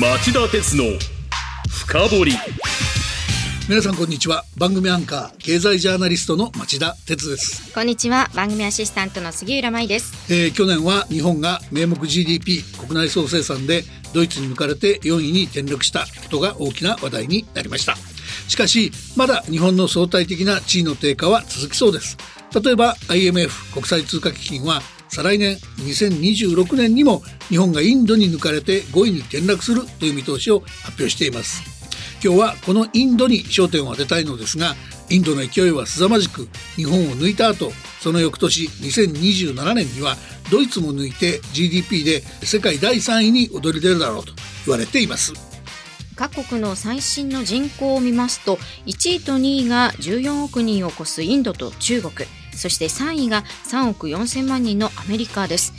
町田鉄の深掘り。皆さんこんにちは。番組アンカー経済ジャーナリストの町田鉄です、こんにちは。番組アシスタントの杉浦舞です。えー去年は日本が名目 GDP 国内総生産でドイツに抜かれて4位に転落したことが大きな話題になりました。しかしまだ日本の相対的な地位の低下は続きそうです。例えば IMF 国際通貨基金は再来年2026年にも日本がインドに抜かれて5位に転落するという見通しを発表しています。今日はこのインドに焦点を当てたいのですがインドの勢いは凄まじく日本を抜いた後その翌年2027年にはドイツも抜いて GDP で世界第3位に躍り出るだろうと言われています。各国の最新の人口を見ますと1位と2位が14億人を超すインドと中国。そして3位が3億4000万人のアメリカです。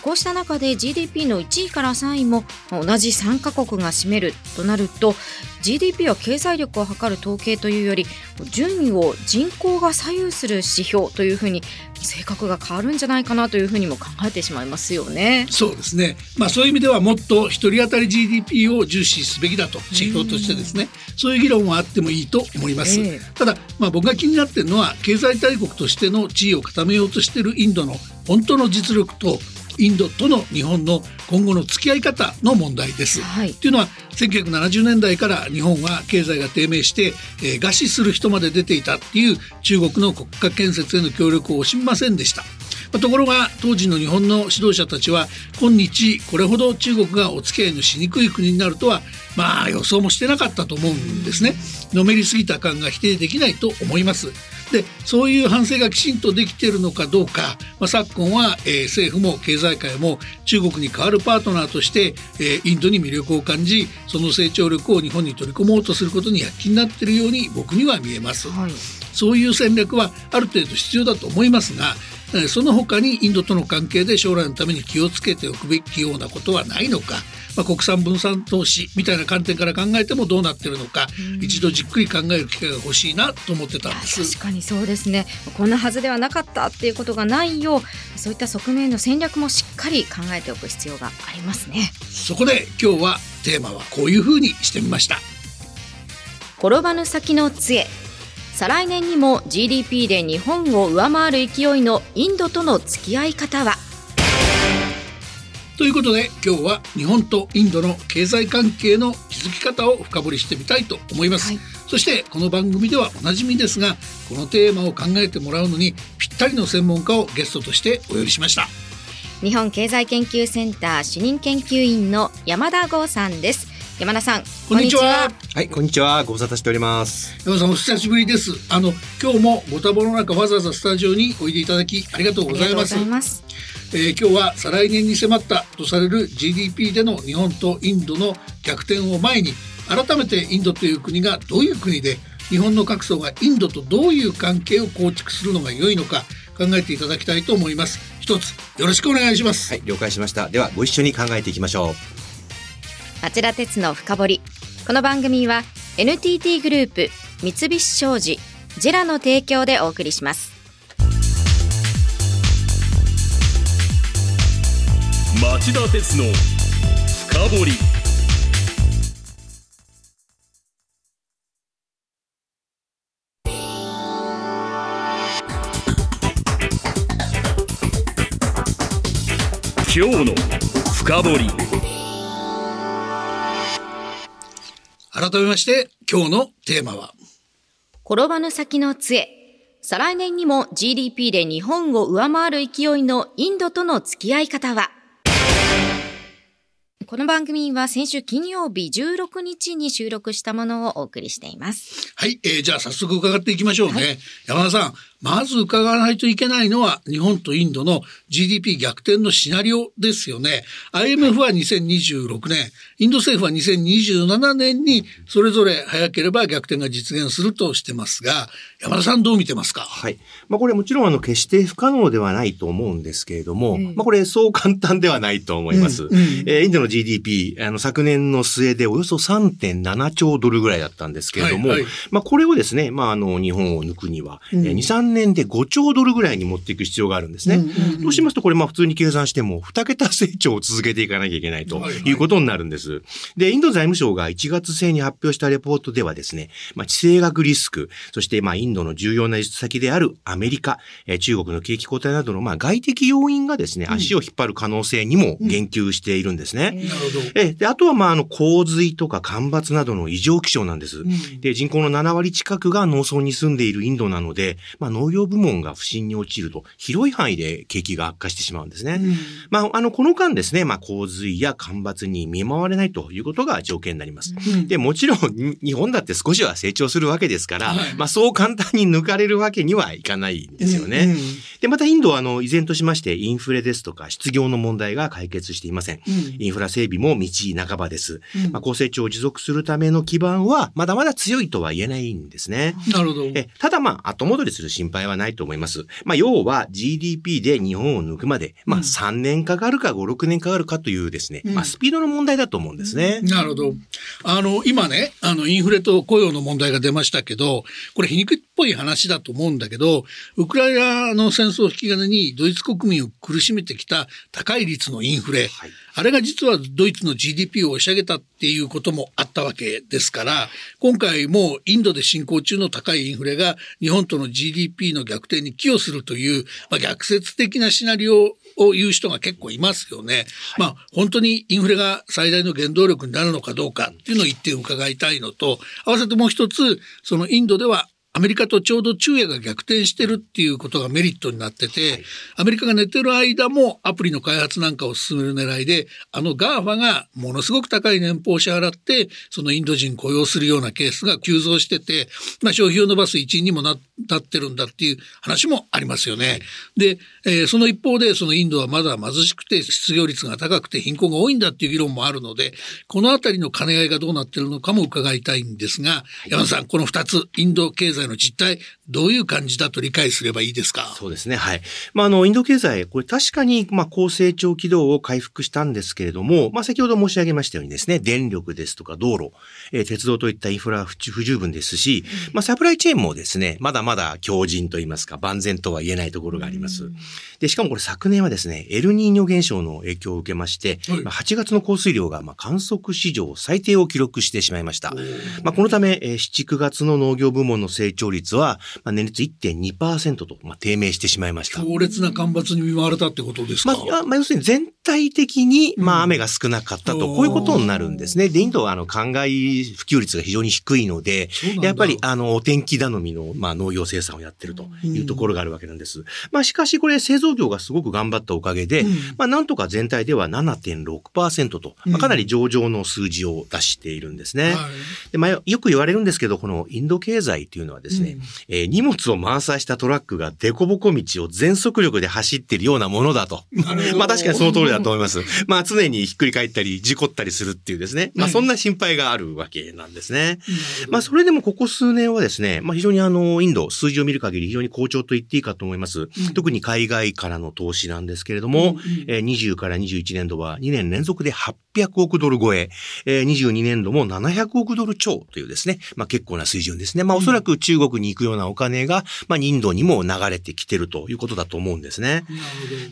こうした中で GDP の1位から3位も同じ3カ国が占めるとなると GDP は経済力を測る統計というより順位を人口が左右する指標というふうに性格が変わるんじゃないかなというふうにも考えてしまいますよね。そうですね。まあそういう意味ではもっと一人当たり GDP を重視すべきだと指標としてですねそういう議論はあってもいいと思います、ええ。ただまあ僕が気になっているのは経済大国としての地位を固めようとしているインドの本当の実力とインドとの日本の今後の付き合い方の問題です。はいというのは1970年代から日本は経済が低迷して、えー餓死する人まで出ていたっていう中国の国家建設への協力を惜しみませんでした。まあところが当時の日本の指導者たちは今日これほど中国がお付き合いのしにくい国になるとはまあ予想もしてなかったと思うんですね。のめりすぎた感が否定できないと思います。でそういう反省がきちんとできているのかどうか、まあ、昨今は、えー政府も経済界も中国に代わるパートナーとして、えーインドに魅力を感じその成長力を日本に取り込もうとすることに躍起になっているように僕には見えます。はいそういう戦略はある程度必要だと思いますが、えーその他にインドとの関係で将来のために気をつけておくべきようなことはないのか、まあ、国産分散投資みたいな観点から考えてもどうなってるのか、一度じっくり考える機会が欲しいなと思ってたんです。確かにそうですねこんなはずではなかったっていうことがないようそういった側面の戦略もしっかり考えておく必要がありますねそこで今日はテーマはこういう風にしてみました。転ばぬ先の杖再来年にも GDP で日本を上回る勢いのインドとの付き合い方は？ということで今日は日本とインドの経済関係の築き方を深掘りしてみたいと思います、はい。そしてこの番組ではおなじみですがこのテーマを考えてもらうのにぴったりの専門家をゲストとしてお呼びしました。日本経済研究センター主任研究員の山田剛さんです山田さんこんにちははい、こんにちは。ご無沙汰しております。山田さんお久しぶりですあの今日もご多忙の中わざわざスタジオにおいでいただきありがとうございますえー今日は再来年に迫ったとされる GDP での日本とインドの逆転を前に改めてインドという国がどういう国で日本の各層がインドとどういう関係を構築するのが良いのか考えていただきたいと思います一つよろしくお願いします、はい、了解しました。では、ご一緒に考えていきましょう。町田鉄の深掘り。この番組は NTT グループ三菱商事ジェラの提供でお送りします。町田鉄の深掘り。今日の深掘改めまして今日のテーマは。転ばぬ先の杖。再来年にも GDP で日本を上回る勢いのインドとの付き合い方は。この番組は先週金曜日16日に収録したものをお送りしています。はい、えーじゃあ早速伺っていきましょうね、山田さんまず伺わないといけないのは日本とインドの GDP 逆転のシナリオですよね。IMF は2026年。インド政府は2027年にそれぞれ早ければ逆転が実現するとしてますが山田さんどう見てますか？はい。まあ、これもちろん、あの、決して不可能ではないと思うんですけれども、まあ、これ、そう簡単ではないと思います。うんうん。えーインドの GDP、あの、昨年の末でおよそ3.7兆ドルぐらいだったんですけれども、はいはい。まあ、これをですね、まあ、あの、日本を抜くには、えー2、3年で5兆ドルぐらいに持っていく必要があるんですね。そうしますと、これまあ普通に計算しても、2桁成長を続けていかなきゃいけないとはいうことになるんです。で、インド財務省が1月末に発表したレポートではですね、まあ地政学リスク、そしてまあインドの重要な輸出先であるアメリカ、えー中国の景気後退などのまあ外的要因がですね、足を引っ張る可能性にも言及しているんですね。なるほど。えーで、あとはまああの洪水とか干ばつなどの異常気象なんです。んで、人口の7割近くが農村に住んでいるインドなので、まあ農業部門が不振に陥ると、広い範囲で景気が悪化してしまうんですね。うんまあ、あの、この間ですね、まあ、洪水や干ばつに見舞われないということが条件になります。うんで、もちろん、に日本だって少しは成長するわけですから、はいまあ、そう簡単に抜かれるわけにはいかないんですよね。うんうんで、またインドは、あの、依然としまして、インフレですとか、失業の問題が解決していません。うんインフラ整備も道半ばです。うんまあ、高成長を持続するための基盤は、まだまだ強いとは言えないんですね。なるほど。えただまあ、後戻りする心配はないと思います。まあ、要は GDP で日本を抜くまで、まあ、うん3年かかるか5、6年かかるかというですね、うんまあ、スピードの問題だと思うんですね。なるほど。あの、今ね、あの、インフレと雇用の問題が出ましたけど、これ皮肉っぽい話だと思うんだけど、ウクライナの戦争を引き金にドイツ国民を苦しめてきた高い率のインフレ、はい。あれが実はドイツの GDP を押し上げたっていうこともあったわけですから、今回もインドで進行中の高いインフレが日本との GDP の逆転に寄与するという、まあ、逆説的なシナリオを言う人が結構いますよね。まあ本当にインフレが最大の原動力になるのかどうかっていうのを一点伺いたいのと、合わせてもう一つ、そのインドではアメリカとちょうど昼夜が逆転してるっていうことがメリットになってて、アメリカが寝てる間もアプリの開発なんかを進める狙いで、あの GAFA がものすごく高い年俸を支払って、そのインド人雇用するようなケースが急増してて、まあ消費を伸ばす一因にもなってるんだっていう話もありますよね。で、えーその一方で、そのインドはまだ貧しくて失業率が高くて貧困が多いんだっていう議論もあるので、このあたりの兼ね合いがどうなってるのかも伺いたいんですが、山田さん、この二つ、インド経済の実態、どういう感じだと理解すればいいですか？そうですね。はい。まあ、あの、インド経済、これ確かに、まあ、高成長軌道を回復したんですけれども、まあ、先ほど申し上げましたようにですね、電力ですとか道路、えー鉄道といったインフラは不不十分ですし、まあ、サプライチェーンもですね、まだまだ強靭と言いますか、万全とは言えないところがあります。で、しかもこれ昨年はですね、エルニーニョ現象の影響を受けまして、はいまあ8月の降水量が、まあ、観測史上最低を記録してしまいました。まあ、このため、えー7、9月の農業部門の成長率は、まあ、年率1.2%と、まあ、低迷してしまいました。強烈な干ばつに見舞われたってことですか、まあ、まあ、要するに全体的に、まあ、雨が少なかったと、うんこういうことになるんですね。で、インドは、あの、灌漑普及率が非常に低いのでやっぱり、あの、お天気頼みの、まあ、農業生産をやってるというところがあるわけなんです。まあ、しかし、これ、製造業がすごく頑張ったおかげで、うんまあ、なんとか全体では7.6%と、まあ、かなり上々の数字を出しているんですね。はいでまあ、よく言われるんですけど、このインド経済というのはですね、うんえー荷物を満載したトラックが凸凹道を全速力で走っているようなものだと。まあ確かにその通りだと思います。まあ常にひっくり返ったり事故ったりするっていうですね。まあそんな心配があるわけなんですね。まあそれでもここ数年はですね、まあ非常にあの、インド、数字を見る限り非常に好調と言っていいかと思います。特に海外からの投資なんですけれども、えー20から21年度は2年連続で800億ドル超え、えー22年度も700億ドル超というですね、まあ結構な水準ですね。まあおそらく中国に行くようなお金が、まあインドにも流れてきてるということだと思うんですね。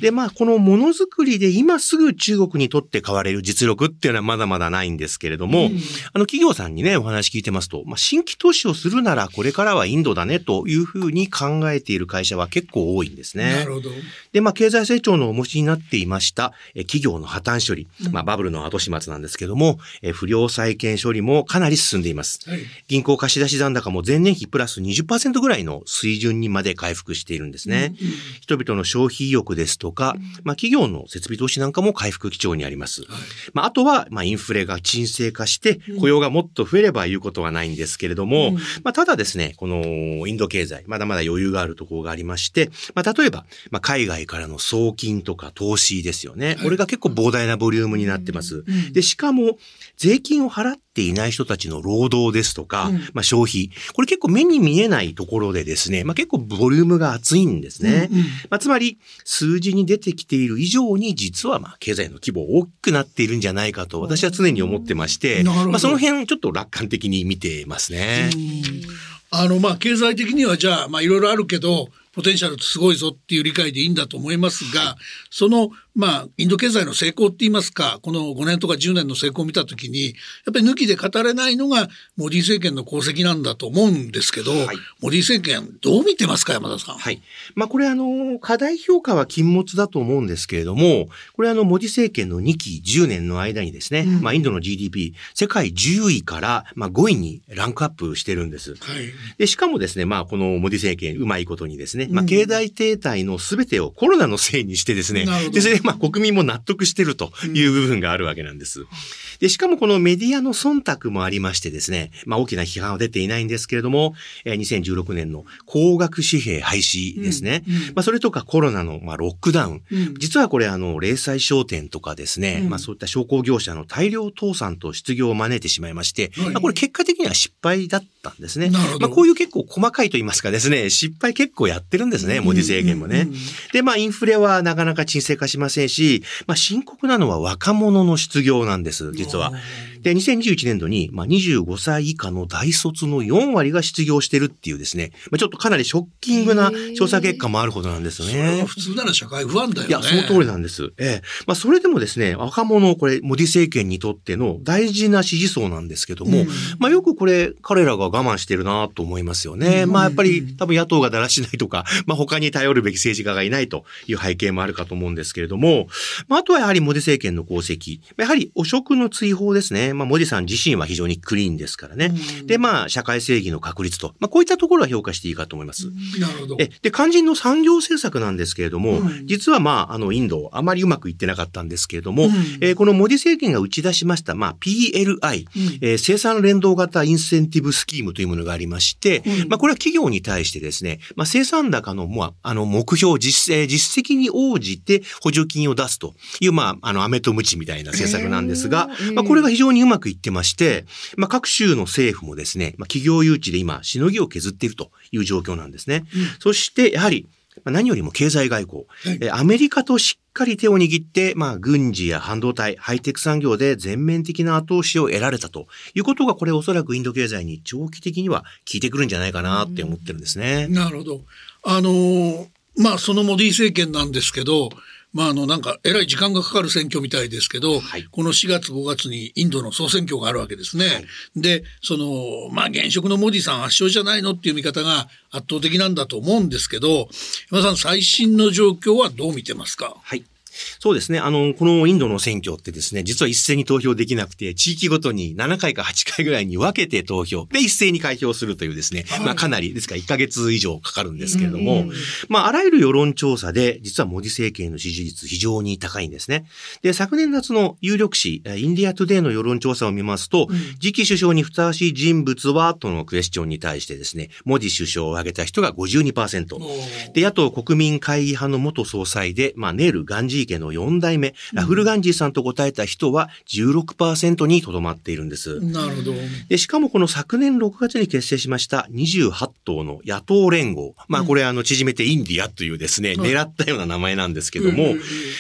で、まあ、このものづくりで今すぐ中国にとって買われる実力っていうのはまだまだないんですけれども、うんあの企業さんにね、お話聞いてますと、まあ、新規投資をするならこれからはインドだねというふうに考えている会社は結構多いんですね。なるほど。で、まあ、経済成長のお持ちになっていました、え企業の破綻処理、まあ、バブルの後始末なんですけども、え不良債権処理もかなり進んでいます。はい。銀行貸し出し残高も前年比プラス20%ぐらいの水準にまで回復しているんですね。人々の消費意欲ですとか、まあ企業の設備投資なんかも回復基調にあります。まああとは、まあインフレが沈静化して雇用がもっと増えれば言うことはないんですけれども、まあただですね、このインド経済、まだまだ余裕があるところがありまして、まあ例えば、まあ海外からの送金とか投資ですよね。これが結構膨大なボリュームになってます。で、しかも、税金を払っていない人たちの労働ですとか、まあ消費。これ結構目に見えないところでですね、まあ結構ボリュームが厚いんですね。まあつまり、数字に出てきている以上に実はまあ経済の規模大きくなっているんじゃないかと私は常に思ってまして、まあその辺ちょっと楽観的に見てますね。あの、まあ、経済的にはじゃあ、まあ、いろいろあるけど、ポテンシャルすごいぞっていう理解でいいんだと思いますが、その、まあ、インド経済の成功って言いますか、この5年とか10年の成功を見たときに、やっぱり抜きで語れないのが、モディ政権の功績なんだと思うんですけど、はい、モディ政権、どう見てますか、山田さん？はい。まあ、これ、あの、課題評価は禁物だと思うんですけれども、これ、あの、モディ政権の2期10年の間にですね、うん、まあ、インドの GDP、世界10位から、まあ、5位にランクアップしてるんです。はい。で、しかもですね、まあ、このモディ政権、うまいことにですね、まあ、経済停滞のすべてをコロナのせいにしてですね、で、それで、まあ、国民も納得してるという部分があるわけなんです。で、しかもこのメディアの忖度もありましてですね、まあ大きな批判は出ていないんですけれども、えー、2016年の高額紙幣廃止ですね。うんうん、まあそれとかコロナのまあロックダウン。うん、実はこれあの、零細商店とかですね、まあそういった商工業者の大量倒産と失業を招いてしまいまして、まあこれ結果的には失敗だったんですね。まあこういう結構細かいと言いますかですね、失敗結構やってるんですね、文字制限もね。で、まあインフレはなかなか沈静化しませんし、まあ深刻なのは若者の失業なんです、実は。で、2021年度に、まあ、25歳以下の大卒の4割が失業してるっていうですね、まあ、ちょっとかなりショッキングな調査結果もあるほどなんですよね。それは普通なら社会不安だよね。いや、その通りなんです。ええ。まあ、それでもですね、若者、これ、モディ政権にとっての大事な支持層なんですけども、うん、まあ、よくこれ、彼らが我慢してるなと思いますよね。うん、まあ、やっぱり、多分野党がだらしないとか、まあ、他に頼るべき政治家がいないという背景もあるかと思うんですけれども、まあ、あとはやはりモディ政権の功績、やはり汚職の追放ですね。まあ、モディさん自身は非常にクリーンですからね。で、まあ、社会正義の確立と、まあ、こういったところは評価していいかと思います。なるほど。え、で、肝心の産業政策なんですけれども、実はまあ、あの、インド、あまりうまくいってなかったんですけれども、えー、このモディ政権が打ち出しました、まあ、PLI、えー、生産連動型インセンティブスキームというものがありまして、まあ、これは企業に対してですね、まあ、生産高の、まあ、あの、目標、実、えー、実績に応じて補助金を出すという、まあ、あの、飴とムチみたいな政策なんですが、まあ、これが非常にうまくいってまして、まあ、各州の政府もですね、まあ、企業誘致で今、しのぎを削っているという状況なんですね。うん、そして、やはり、何よりも経済外交、はい、アメリカとしっかり手を握って、まあ、軍事や半導体、ハイテク産業で全面的な後押しを得られたということが、これおそらくインド経済に長期的には効いてくるんじゃないかなって思ってるんですね。なるほど。あのー、まあ、そのモディ政権なんですけど、まあ、あの、なんか、えらい時間がかかる選挙みたいですけど、はい、この4月5月にインドの総選挙があるわけですね。はい、で、その、まあ、現職のモディさん圧勝じゃないのっていう見方が圧倒的なんだと思うんですけど、山さん、最新の状況はどう見てますか？はい。そうですね。あの、このインドの選挙ってですね、実は一斉に投票できなくて、地域ごとに7回か8回ぐらいに分けて投票、で一斉に開票するというですね、まあかなり、ですから1ヶ月以上かかるんですけれども、まああらゆる世論調査で、実はモディ政権の支持率非常に高いんですね。で、昨年夏の有力紙、 India Today の世論調査を見ますと、次期首相にふさわしい人物は、とのクエスチョンに対してですね、モディ首相を挙げた人が52%。で、野党国民会議派の元総裁で、まあネール・ガンジー家の4代目、ラフルガンジーさんと答えた人は16%にとどまっているんです。なるほど。で、しかもこの昨年6月に結成しました28党の野党連合。まあこれあの縮めてインディアというですね、狙ったような名前なんですけども、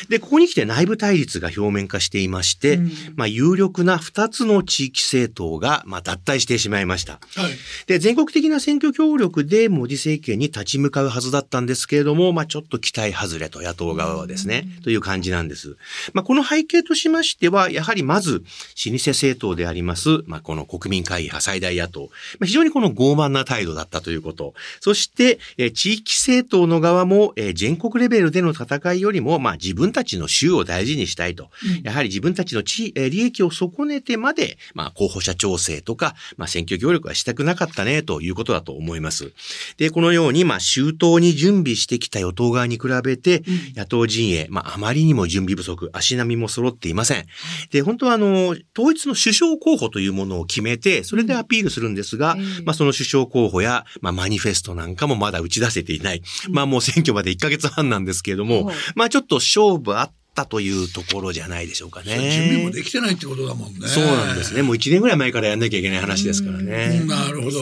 で、ここに来て内部対立が表面化していまして、まあ有力な2つの地域政党がまあ脱退してしまいました。はい、で、全国的な選挙協力でモディ政権に立ち向かうはずだったんですけれども、まあちょっと期待外れと野党側はですね、という感じなんです。。まあ、この背景としましては、やはりまず、老舗政党であります、まあ、この国民会議派最大野党、まあ、非常にこの傲慢な態度だったということ。そして、え地域政党の側も、え全国レベルでの戦いよりも、まあ、自分たちの州を大事にしたいと。うん、やはり自分たちの地、え利益を損ねてまで、まあ、候補者調整とか、まあ、選挙協力はしたくなかったね、ということだと思います。で、このように、まあ、周到に準備してきた与党側に比べて、野党陣営、まあ、あまりにも準備不足、足並みも揃っていません。で、本当はあの、統一の首相候補というものを決めて、それでアピールするんですが、うん、まあその首相候補や、まあマニフェストなんかもまだ打ち出せていない。うん、まあもう選挙まで1ヶ月半なんですけれども、まあちょっと勝負あったというところじゃないでしょうかね。準備もできてないってことだもんね。そうなんですね。もう1年ぐらい前からやんなきゃいけない話ですからね。なるほど。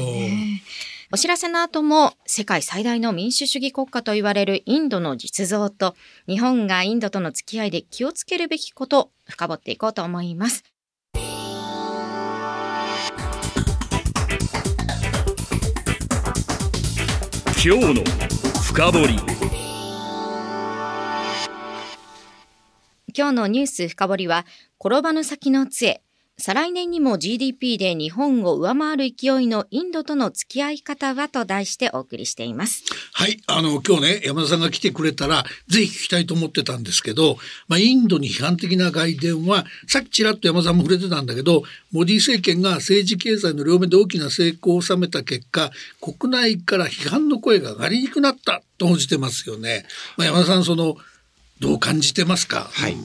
お知らせの後も世界最大の民主主義国家と言われるインドの実像と日本がインドとの付き合いで気をつけるべきこと深掘っていこうと思います。今日の深掘り今日のニュース深掘りは転ばぬ先の杖再来年にも GDP で日本を上回る勢いのインドとの付き合い方はと題してお送りしています。はい。あの、今日ね、山田さんが来てくれたら、ぜひ聞きたいと思ってたんですけど、まあ、インドに批判的な外伝は、さっきちらっと山田さんも触れてたんだけど、モディ政権が政治経済の両面で大きな成功を収めた結果、国内から批判の声が上がりにくくなったと報じてますよね。まあ、山田さん、その、どう感じてますか？はい。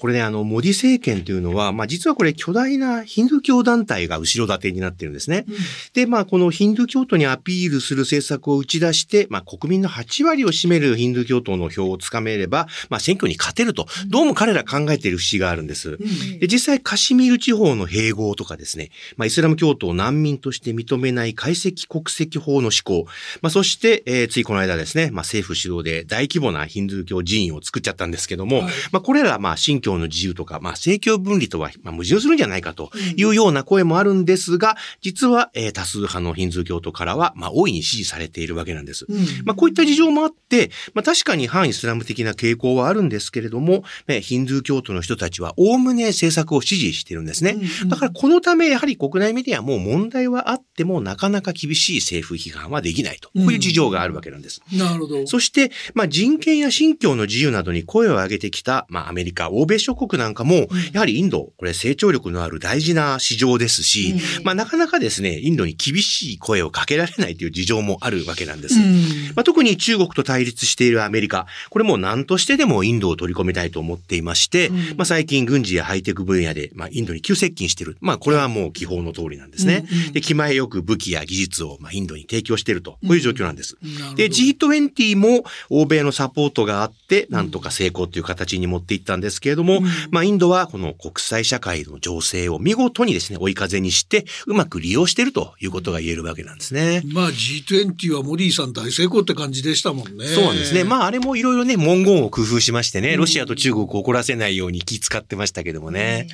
これね、あの、モディ政権というのは、まあ実はこれ巨大なヒンドゥー教団体が後ろ盾になってるんですね。うん、で、まあこのヒンドゥー教徒にアピールする政策を打ち出して、まあ国民の8割を占めるヒンドゥー教徒の票をつかめれば、まあ選挙に勝てると、どうも彼ら考えている節があるんです。で、実際カシミール地方の併合とかですね、まあイスラム教徒を難民として認めない解析国籍法の施行、まあそして、えー、ついこの間ですね、まあ政府主導で大規模なヒンドゥー教寺院を作っちゃったんですけども、はい、まあこれらまあ信教の自由とか、まあ政教分離とは、まあ、矛盾するんじゃないかというような声もあるんですが、実は、えー、多数派のヒンズー教徒からは、まあ大いに支持されているわけなんです。うん、まあこういった事情もあって、まあ確かに反イスラム的な傾向はあるんですけれども、ね、ヒンズー教徒の人たちはおおむね政策を支持しているんですね。うん、だからこのためやはり国内メディアも問題はあってもなかなか厳しい政府批判はできないと。こういう事情があるわけなんです。うん、なるほど。そして、まあ人権や信教の自由などに声を上げてきた、まあアメリカ、欧米諸国なんかも、やはりインド、これ成長力のある大事な市場ですし、うん、まあなかなかですね、インドに厳しい声をかけられないという事情もあるわけなんです。うん、まあ、特に中国と対立しているアメリカ、これも何としてでもインドを取り込みたいと思っていまして、うん、まあ最近軍事やハイテク分野で、まあインドに急接近している。まあこれはもう基本の通りなんですね。で、気前よく武器や技術を、まあ、インドに提供していると、こういう状況なんです。で、G20 も欧米のサポートがあって、なんとか成功という形に持っていったんですけれども、まあインドはこの国際社会の情勢を見事にですね、追い風にして、うまく利用しているということが言えるわけなんですね。まあ G20 はモディさん大成功って感じでしたもんね。そうなんですね。まああれもいろいろね、文言を工夫しましてね、ロシアと中国を怒らせないように気使ってましたけどもね。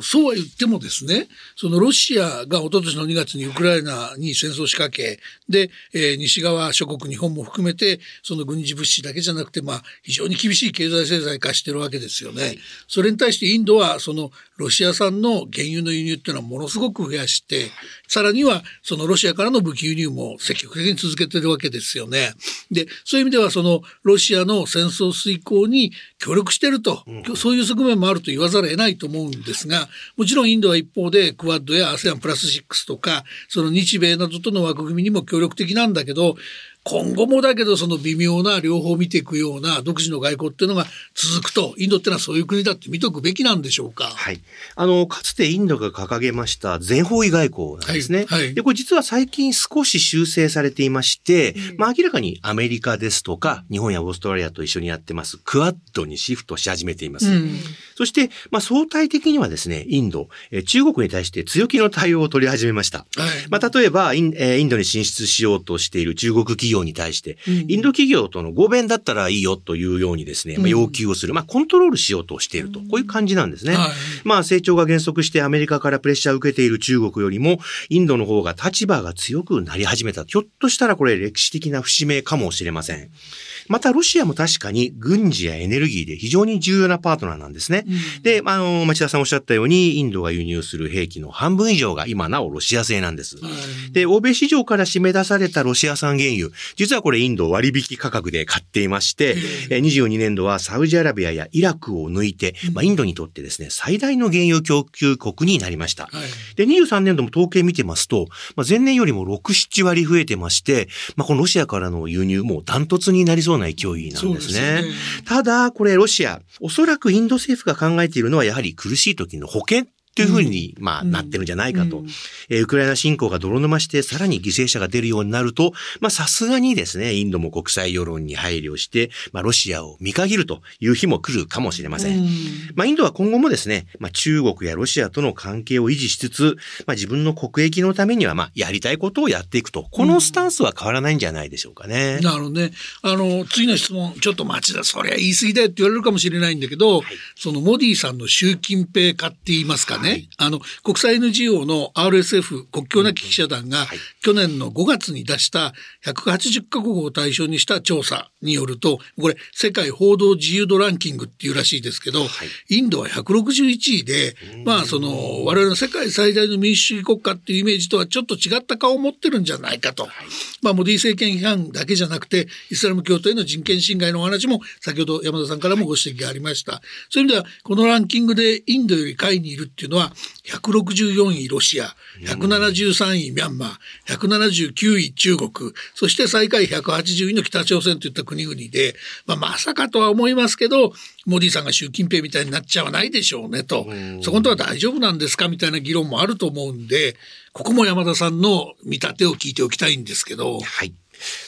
そうは言ってもですね、そのロシアが一昨年の2月にウクライナに戦争仕掛け、で、えー、西側諸国、日本も含めて、その軍事物資だけじゃなくて、まあ、非常に厳しい経済制裁化してるわけですよね。それに対してインドは、そのロシア産の原油の輸入っていうのはものすごく増やして、さらにはそのロシアからの武器輸入も積極的に続けてるわけですよね。で、そういう意味ではそのロシアの戦争遂行に協力してると、うん、そういう側面もあると言わざるを得ないと思うんですが、もちろんインドは一方でクワッドや ASEAN プラス6とか、その日米などとの枠組みにも協力的なんだけど、今後もだけどその微妙な両方見ていくような独自の外交っていうのが続くとインドってのはそういう国だって見とくべきなんでしょうか。はい。あのかつてインドが掲げました全方位外交なんですね。はい、はい、でこれ実は最近少し修正されていまして、うん、まあ明らかにアメリカですとか日本やオーストラリアと一緒にやってますクアッドにシフトし始めています。うん、そしてまあ相対的にはですねインド、え中国に対して強気の対応を取り始めました。はい、まあ例えばイン,、えインドに進出しようとしている中国企業業に対して、インド企業との合弁だったらいいよというようにですね、まあ、要求をする、まあ、コントロールしようとしていると、こういう感じなんですね。はい、まあ、成長が減速してアメリカからプレッシャーを受けている中国よりも、インドの方が立場が強くなり始めた。ひょっとしたらこれ歴史的な節目かもしれません。またロシアも確かに軍事やエネルギーで非常に重要なパートナーなんですね。うん、で、あの、町田さんおっしゃったように、インドが輸入する兵器の半分以上が今なおロシア製なんです。で、欧米市場から締め出されたロシア産原油、実はこれインド割引価格で買っていまして、22年度はサウジアラビアやイラクを抜いて、まあ、インドにとってですね、最大の原油供給国になりました。で、23年度も統計見てますと、まあ、前年よりも6、7割増えてまして、まあ、このロシアからの輸入もダントツになりそうな勢いなんですね。すねただ、これロシア、おそらくインド政府が考えているのはやはり苦しい時の保険というふうに、まあ、なってるんじゃないかと。えウクライナ侵攻が泥沼して、さらに犠牲者が出るようになると、まあ、さすがにですね、インドも国際世論に配慮して、まあ、ロシアを見限るという日も来るかもしれません。まあ、インドは今後もですね、まあ、中国やロシアとの関係を維持しつつ、まあ、自分の国益のためには、まあ、やりたいことをやっていくと。このスタンスは変わらないんじゃないでしょうかね。なるほどね。あの、次の質問、ちょっと待ちだ、そりゃ言い過ぎだよって言われるかもしれないんだけど、はい、そのモディさんの習近平化って言いますかね。ね、はい。あの、国際 NGO の RSF 国境なき記者団が、はい。去年の5月に出した180カ国を対象にした調査によると、これ、世界報道自由度ランキングっていうらしいですけど、インドは161位で、まあ、その、我々の世界最大の民主主義国家っていうイメージとはちょっと違った顔を持ってるんじゃないかと。まあ、モディ政権批判だけじゃなくて、イスラム教徒への人権侵害のお話も、先ほど山田さんからもご指摘がありました。そうい。う意味では、このランキングでインドより下位にいるっていうのは、164位ロシア、173位ミャンマー、179位中国、そして最下位180位の北朝鮮といった国々で、まあ、まさかとは思いますけど、モディさんが習近平みたいになっちゃわないでしょうねと、そこのとは大丈夫なんですかみたいな議論もあると思うんで、ここも山田さんの見立てを聞いておきたいんですけど。はい。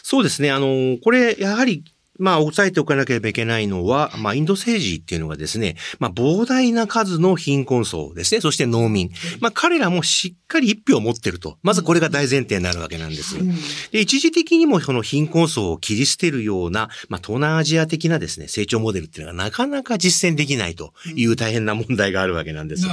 そうですね。あの、これ、やはり、まあ、押さえておかなければいけないのは、まあ、インド政治っていうのがですね、まあ、膨大な数の貧困層ですね、そして農民。まあ、彼らもしっかり一票を持ってると。まずこれが大前提になるわけなんです。で、一時的にもその貧困層を切り捨てるような、まあ、東南アジア的なですね、成長モデルっていうのがなかなか実践できないという大変な問題があるわけなんです。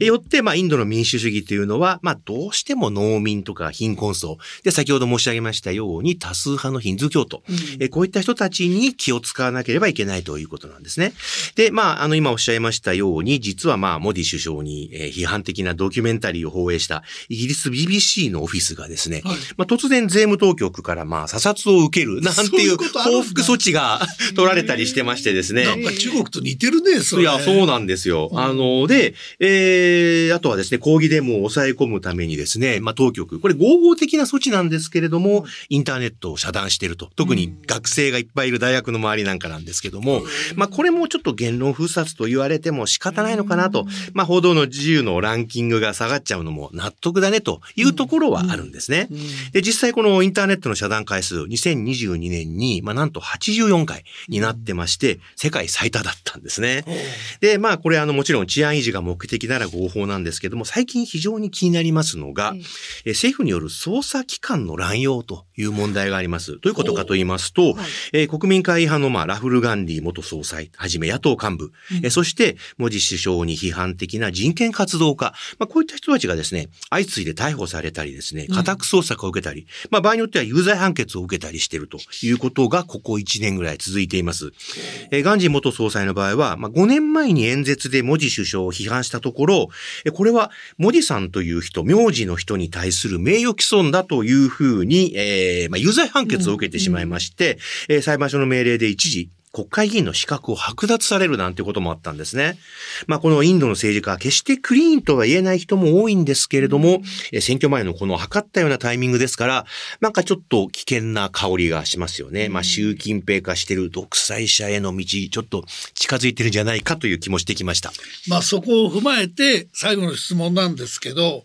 よって、まあ、インドの民主主義というのは、まあ、どうしても農民とか貧困層。で、先ほど申し上げましたように、多数派のヒンズー教徒。えこういった人たちに気を使わなければいけないということなんですね。で、まあ、あの、今おっしゃいましたように、実はまあ、モディ首相に、えー批判的なドキュメンタリーを放映したイギリス BBC のオフィスがですね、はいまあ、突然税務当局からまあ、査察を受けるなんていいう報復措置が取られたりしてましてですね。なんか中国と似てるね、それ。いや、そうなんですよ。あの、で、えー、あとはですね、抗議デモを抑え込むためにですね、まあ、当局、これ合法的な措置なんですけれども、インターネットを遮断していると。特に学生がいっぱいいる大学の周りなんかなんですけども、まあ、これもちょっと言論封殺と言われても仕方ないのかなと、まあ、報道の自由のランキングが下がっちゃうのも納得だねというところはあるんですね。で、実際このインターネットの遮断回数、2022年に、まあ、なんと84回になってまして、世界最多だったんですね。で、まあ、これあの、もちろん治安維持が目的なら合法なんですけども、最近非常に気になりますのが、え政府による捜査機関の乱用という問題があります。どういうことかと言いますと、えー国民会派の、まあ、ラフル・ガンディ元総裁、はじめ野党幹部、えーそして、モディ首相に批判的な人権活動家、まあ、こういった人たちがですね、相次いで逮捕されたりですね、家宅捜索を受けたり、まあ、場合によっては有罪判決を受けたりしているということが、ここ1年ぐらい続いています。えーガンジー元総裁の場合は、まあ、5年前に演説でモディ首相を批判したところ、えーこれはモディさんという人、名字の人に対する名誉毀損だというふうに、えーまあ、有罪判決を受けてしまいまして、えー裁判所の命令で一時、国会議員の資格を剥奪されるなんてこともあったんですね。まあ、このインドの政治家は決してクリーンとは言えない人も多いんですけれども、えー選挙前のこの測ったようなタイミングですから、なんかちょっと危険な香りがしますよね。まあ、習近平化してる独裁者への道、ちょっと近づいてるんじゃないかという気もしてきました。まあそこを踏まえて最後の質問なんですけど、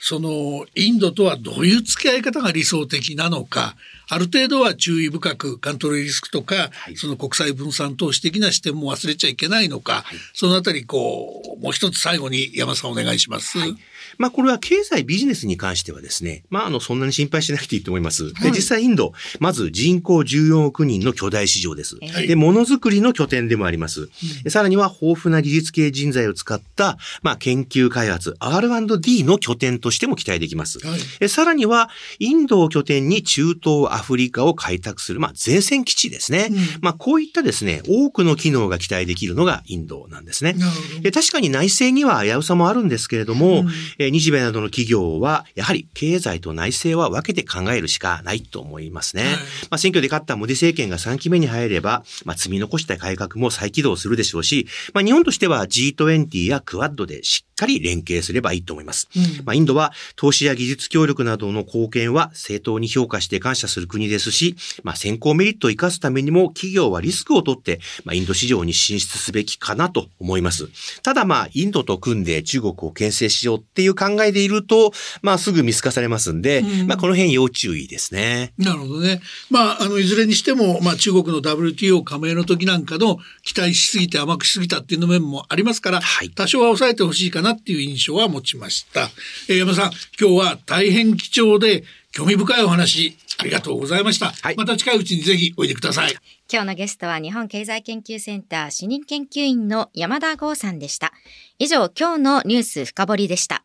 そのインドとはどういう付き合い方が理想的なのか、ある程度は注意深くカントリーリスクとか、その国際分散投資的な視点も忘れちゃいけないのか、そのあたりこう、もう一つ最後に山さんお願いします。まあこれは経済ビジネスに関してはですね、まああのそんなに心配しなくていいと思います。で、実際インド、まず人口14億人の巨大市場です。はいで、ものづくりの拠点でもあります。でさらには豊富な技術系人材を使った、まあ研究開発 R&D の拠点としても期待できます。はいえさらには、インドを拠点に中東、アフリカを開拓する、まあ、前線基地ですね。まあ、こういったですね、多くの機能が期待できるのがインドなんですね。確かに内政には危うさもあるんですけれども、えー日米などの企業は、やはり経済と内政は分けて考えるしかないと思いますね。はいまあ、選挙で勝ったモディ政権が3期目に入れば、まあ、積み残した改革も再起動するでしょうし、まあ、日本としては G20 やクワッドでしっかり連携すればいいと思います。まあ、インドは投資や技術協力などの貢献は正当に評価して感謝する国ですし、まあ、先行メリットを生かすためにも企業はリスクを取って、まあ、インド市場に進出すべきかなと思います。ただまあ、インドと組んで中国を牽制しようっていう考えでいると、まあ、すぐ見透かされますんで、まあ、この辺要注意ですね。なるほどね。まあ、あの、いずれにしても、まあ、中国の WTO 加盟の時なんかの期待しすぎて甘くしすぎたっていうの面もありますから、はい多少は抑えてほしいかなっていう印象は持ちました。えー山田さん、今日は大変貴重で、興味深いお話ありがとうございました、はいまた近いうちにぜひおいでください今日のゲストは日本経済研究センター主任研究員の山田剛さんでした。以上、今日のニュース深掘りでした。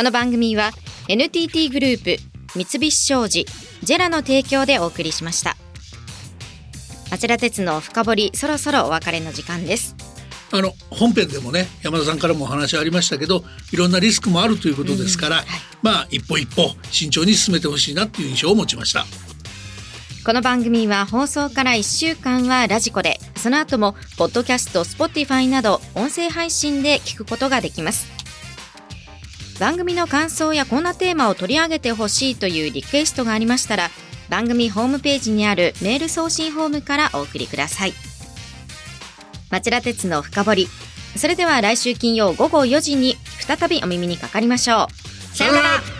この番組は NTT グループ、三菱商事、ジェラの提供でお送りしました。町田鉄の深掘り、そろそろお別れの時間です。あの本編でもね山田さんからもお話ありましたけどいろんなリスクもあるということですから、まあ一歩一歩慎重に進めてほしいなっていう印象を持ちましたこの番組は放送から1週間はラジコで、その後もポッドキャスト、Spotify など音声配信で聞くことができます。番組の感想やこんなテーマを取り上げてほしいというリクエストがありましたら、番組ホームページにあるメール送信フォームからお送りください。町田鉄の深掘り。それでは来週金曜午後4時に再びお耳にかかりましょう。さようなら